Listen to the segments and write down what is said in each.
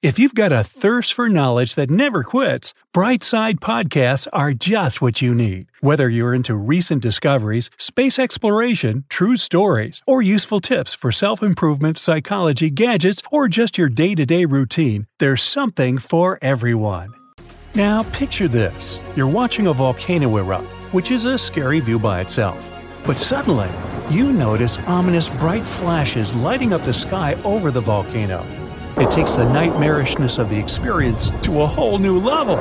If you've got a thirst for knowledge that never quits, Brightside Podcasts are just what you need. Whether you're into recent discoveries, space exploration, true stories, or useful tips for self improvement, psychology, gadgets, or just your day to day routine, there's something for everyone. Now, picture this you're watching a volcano erupt, which is a scary view by itself. But suddenly, you notice ominous bright flashes lighting up the sky over the volcano. It takes the nightmarishness of the experience to a whole new level.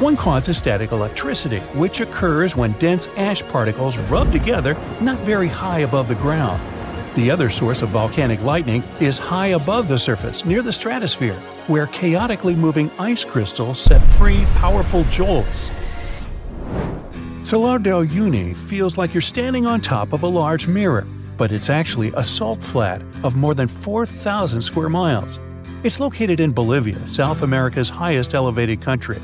One cause is static electricity, which occurs when dense ash particles rub together not very high above the ground. The other source of volcanic lightning is high above the surface, near the stratosphere, where chaotically moving ice crystals set free powerful jolts. Salar del Uyuni feels like you're standing on top of a large mirror, but it's actually a salt flat of more than 4,000 square miles. It's located in Bolivia, South America's highest elevated country.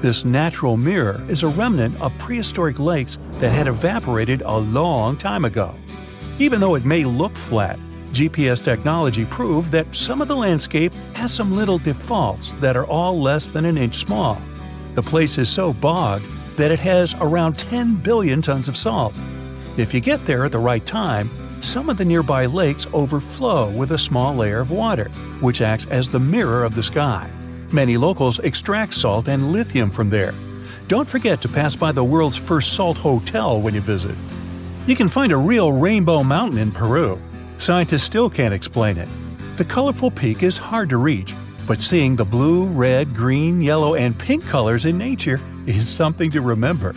This natural mirror is a remnant of prehistoric lakes that had evaporated a long time ago. Even though it may look flat, GPS technology proved that some of the landscape has some little defaults that are all less than an inch small. The place is so bogged that it has around 10 billion tons of salt. If you get there at the right time, some of the nearby lakes overflow with a small layer of water, which acts as the mirror of the sky. Many locals extract salt and lithium from there. Don't forget to pass by the world's first salt hotel when you visit. You can find a real rainbow mountain in Peru. Scientists still can't explain it. The colorful peak is hard to reach, but seeing the blue, red, green, yellow, and pink colors in nature is something to remember.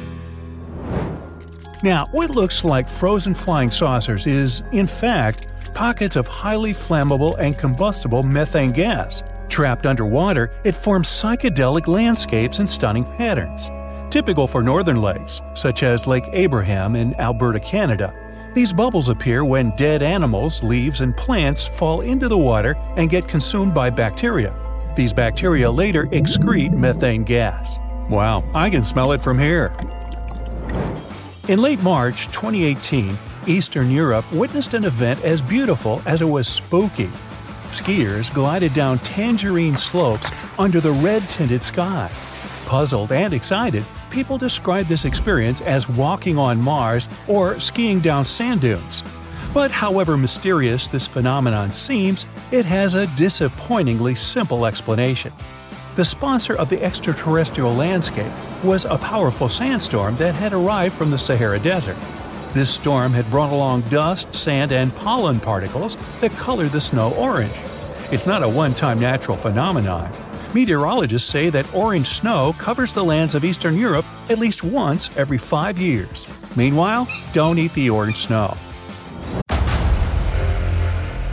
Now, what looks like frozen flying saucers is, in fact, pockets of highly flammable and combustible methane gas. Trapped underwater, it forms psychedelic landscapes and stunning patterns. Typical for northern lakes, such as Lake Abraham in Alberta, Canada, these bubbles appear when dead animals, leaves, and plants fall into the water and get consumed by bacteria. These bacteria later excrete methane gas. Wow, I can smell it from here. In late March 2018, Eastern Europe witnessed an event as beautiful as it was spooky. Skiers glided down tangerine slopes under the red tinted sky. Puzzled and excited, people describe this experience as walking on Mars or skiing down sand dunes. But however mysterious this phenomenon seems, it has a disappointingly simple explanation. The sponsor of the extraterrestrial landscape was a powerful sandstorm that had arrived from the Sahara Desert. This storm had brought along dust, sand, and pollen particles that colored the snow orange. It's not a one time natural phenomenon. Meteorologists say that orange snow covers the lands of Eastern Europe at least once every five years. Meanwhile, don't eat the orange snow.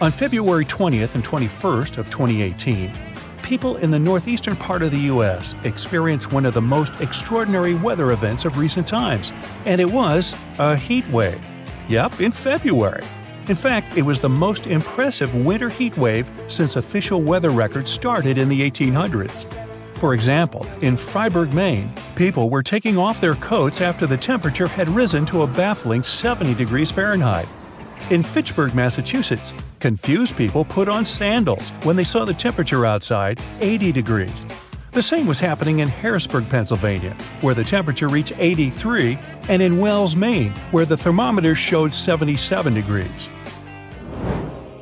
On February 20th and 21st of 2018, people in the northeastern part of the U.S. experienced one of the most extraordinary weather events of recent times, and it was a heat wave. Yep, in February. In fact, it was the most impressive winter heat wave since official weather records started in the 1800s. For example, in Fryeburg, Maine, people were taking off their coats after the temperature had risen to a baffling 70 degrees Fahrenheit. In Fitchburg, Massachusetts, confused people put on sandals when they saw the temperature outside 80 degrees. The same was happening in Harrisburg, Pennsylvania, where the temperature reached 83, and in Wells, Maine, where the thermometer showed 77 degrees.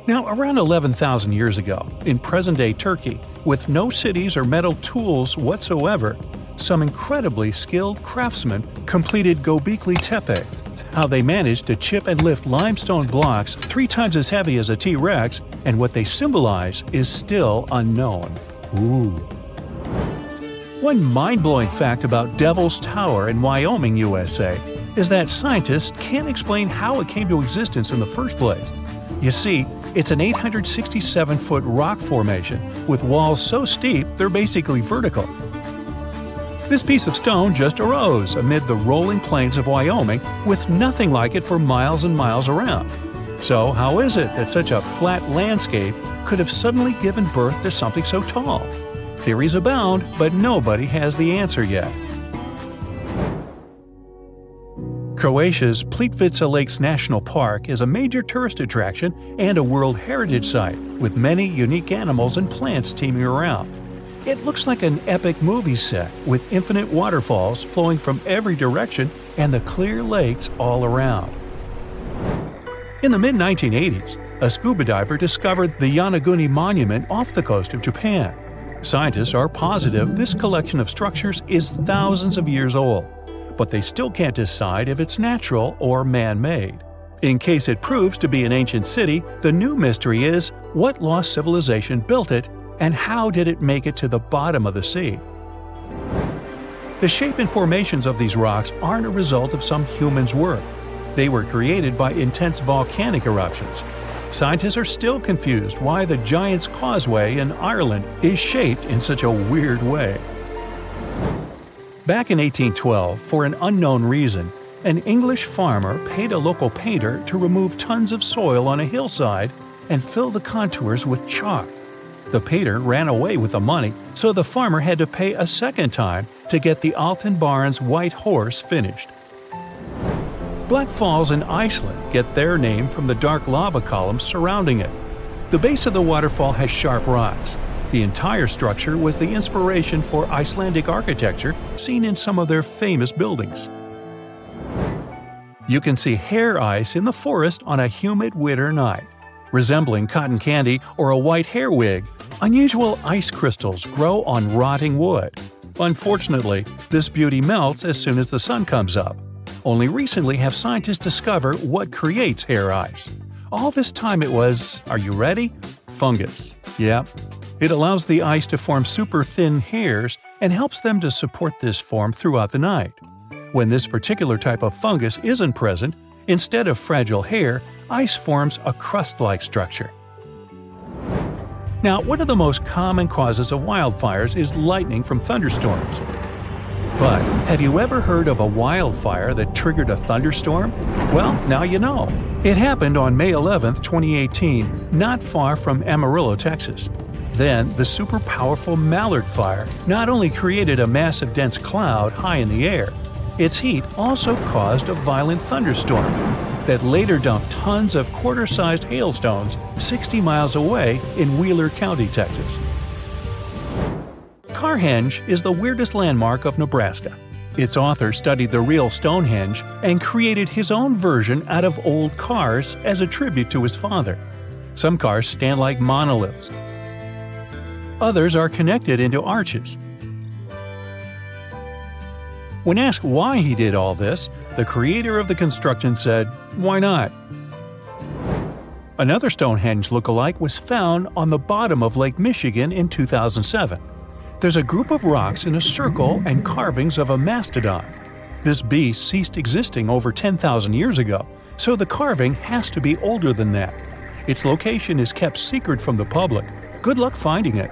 Now, around 11,000 years ago, in present day Turkey, with no cities or metal tools whatsoever, some incredibly skilled craftsmen completed Gobekli Tepe. How they managed to chip and lift limestone blocks three times as heavy as a T Rex and what they symbolize is still unknown. Ooh. One mind blowing fact about Devil's Tower in Wyoming, USA, is that scientists can't explain how it came to existence in the first place. You see, it's an 867 foot rock formation with walls so steep they're basically vertical. This piece of stone just arose amid the rolling plains of Wyoming with nothing like it for miles and miles around. So, how is it that such a flat landscape could have suddenly given birth to something so tall? Theories abound, but nobody has the answer yet. Croatia's Plitvice Lakes National Park is a major tourist attraction and a World Heritage Site, with many unique animals and plants teeming around. It looks like an epic movie set, with infinite waterfalls flowing from every direction and the clear lakes all around. In the mid 1980s, a scuba diver discovered the Yonaguni Monument off the coast of Japan. Scientists are positive this collection of structures is thousands of years old, but they still can't decide if it's natural or man made. In case it proves to be an ancient city, the new mystery is what lost civilization built it and how did it make it to the bottom of the sea? The shape and formations of these rocks aren't a result of some human's work. They were created by intense volcanic eruptions, Scientists are still confused why the Giant's Causeway in Ireland is shaped in such a weird way. Back in 1812, for an unknown reason, an English farmer paid a local painter to remove tons of soil on a hillside and fill the contours with chalk. The painter ran away with the money, so the farmer had to pay a second time to get the Alton Barnes White Horse finished. Black Falls in Iceland get their name from the dark lava columns surrounding it. The base of the waterfall has sharp rocks. The entire structure was the inspiration for Icelandic architecture seen in some of their famous buildings. You can see hair ice in the forest on a humid winter night. Resembling cotton candy or a white hair wig, unusual ice crystals grow on rotting wood. Unfortunately, this beauty melts as soon as the sun comes up. Only recently have scientists discovered what creates hair ice. All this time it was, are you ready? Fungus. Yep. It allows the ice to form super thin hairs and helps them to support this form throughout the night. When this particular type of fungus isn't present, instead of fragile hair, ice forms a crust like structure. Now, one of the most common causes of wildfires is lightning from thunderstorms. But have you ever heard of a wildfire that triggered a thunderstorm? Well, now you know. It happened on May 11, 2018, not far from Amarillo, Texas. Then, the super powerful Mallard fire not only created a massive dense cloud high in the air, its heat also caused a violent thunderstorm that later dumped tons of quarter sized hailstones 60 miles away in Wheeler County, Texas. Carhenge is the weirdest landmark of Nebraska. Its author studied the real Stonehenge and created his own version out of old cars as a tribute to his father. Some cars stand like monoliths. Others are connected into arches. When asked why he did all this, the creator of the construction said, Why not? Another Stonehenge look-alike was found on the bottom of Lake Michigan in 2007. There's a group of rocks in a circle and carvings of a mastodon. This beast ceased existing over 10,000 years ago, so the carving has to be older than that. Its location is kept secret from the public. Good luck finding it.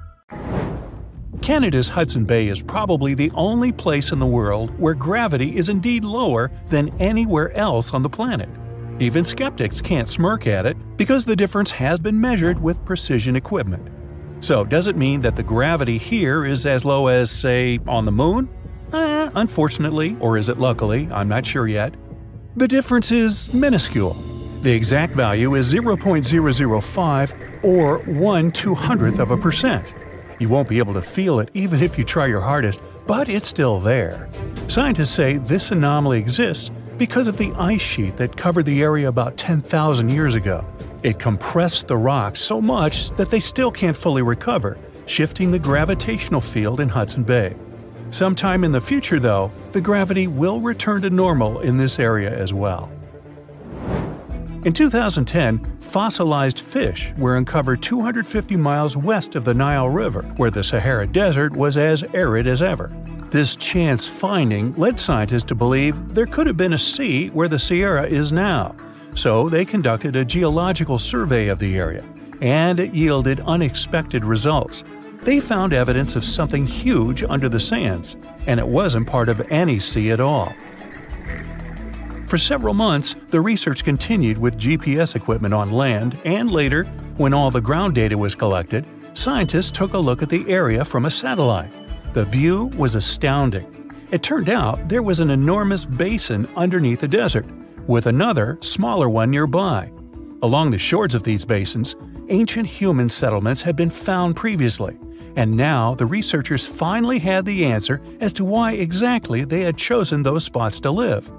Canada's Hudson Bay is probably the only place in the world where gravity is indeed lower than anywhere else on the planet. Even skeptics can't smirk at it because the difference has been measured with precision equipment. So, does it mean that the gravity here is as low as, say, on the moon? Eh, unfortunately, or is it luckily, I'm not sure yet. The difference is minuscule. The exact value is 0.005 or 1 200th of a percent. You won't be able to feel it even if you try your hardest, but it's still there. Scientists say this anomaly exists because of the ice sheet that covered the area about 10,000 years ago. It compressed the rocks so much that they still can't fully recover, shifting the gravitational field in Hudson Bay. Sometime in the future, though, the gravity will return to normal in this area as well. In 2010, fossilized fish were uncovered 250 miles west of the Nile River, where the Sahara Desert was as arid as ever. This chance finding led scientists to believe there could have been a sea where the Sahara is now, so they conducted a geological survey of the area, and it yielded unexpected results. They found evidence of something huge under the sands, and it wasn't part of any sea at all. For several months, the research continued with GPS equipment on land, and later, when all the ground data was collected, scientists took a look at the area from a satellite. The view was astounding. It turned out there was an enormous basin underneath the desert, with another, smaller one nearby. Along the shores of these basins, ancient human settlements had been found previously, and now the researchers finally had the answer as to why exactly they had chosen those spots to live.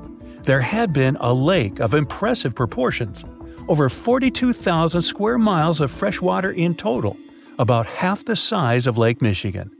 There had been a lake of impressive proportions, over 42,000 square miles of fresh water in total, about half the size of Lake Michigan.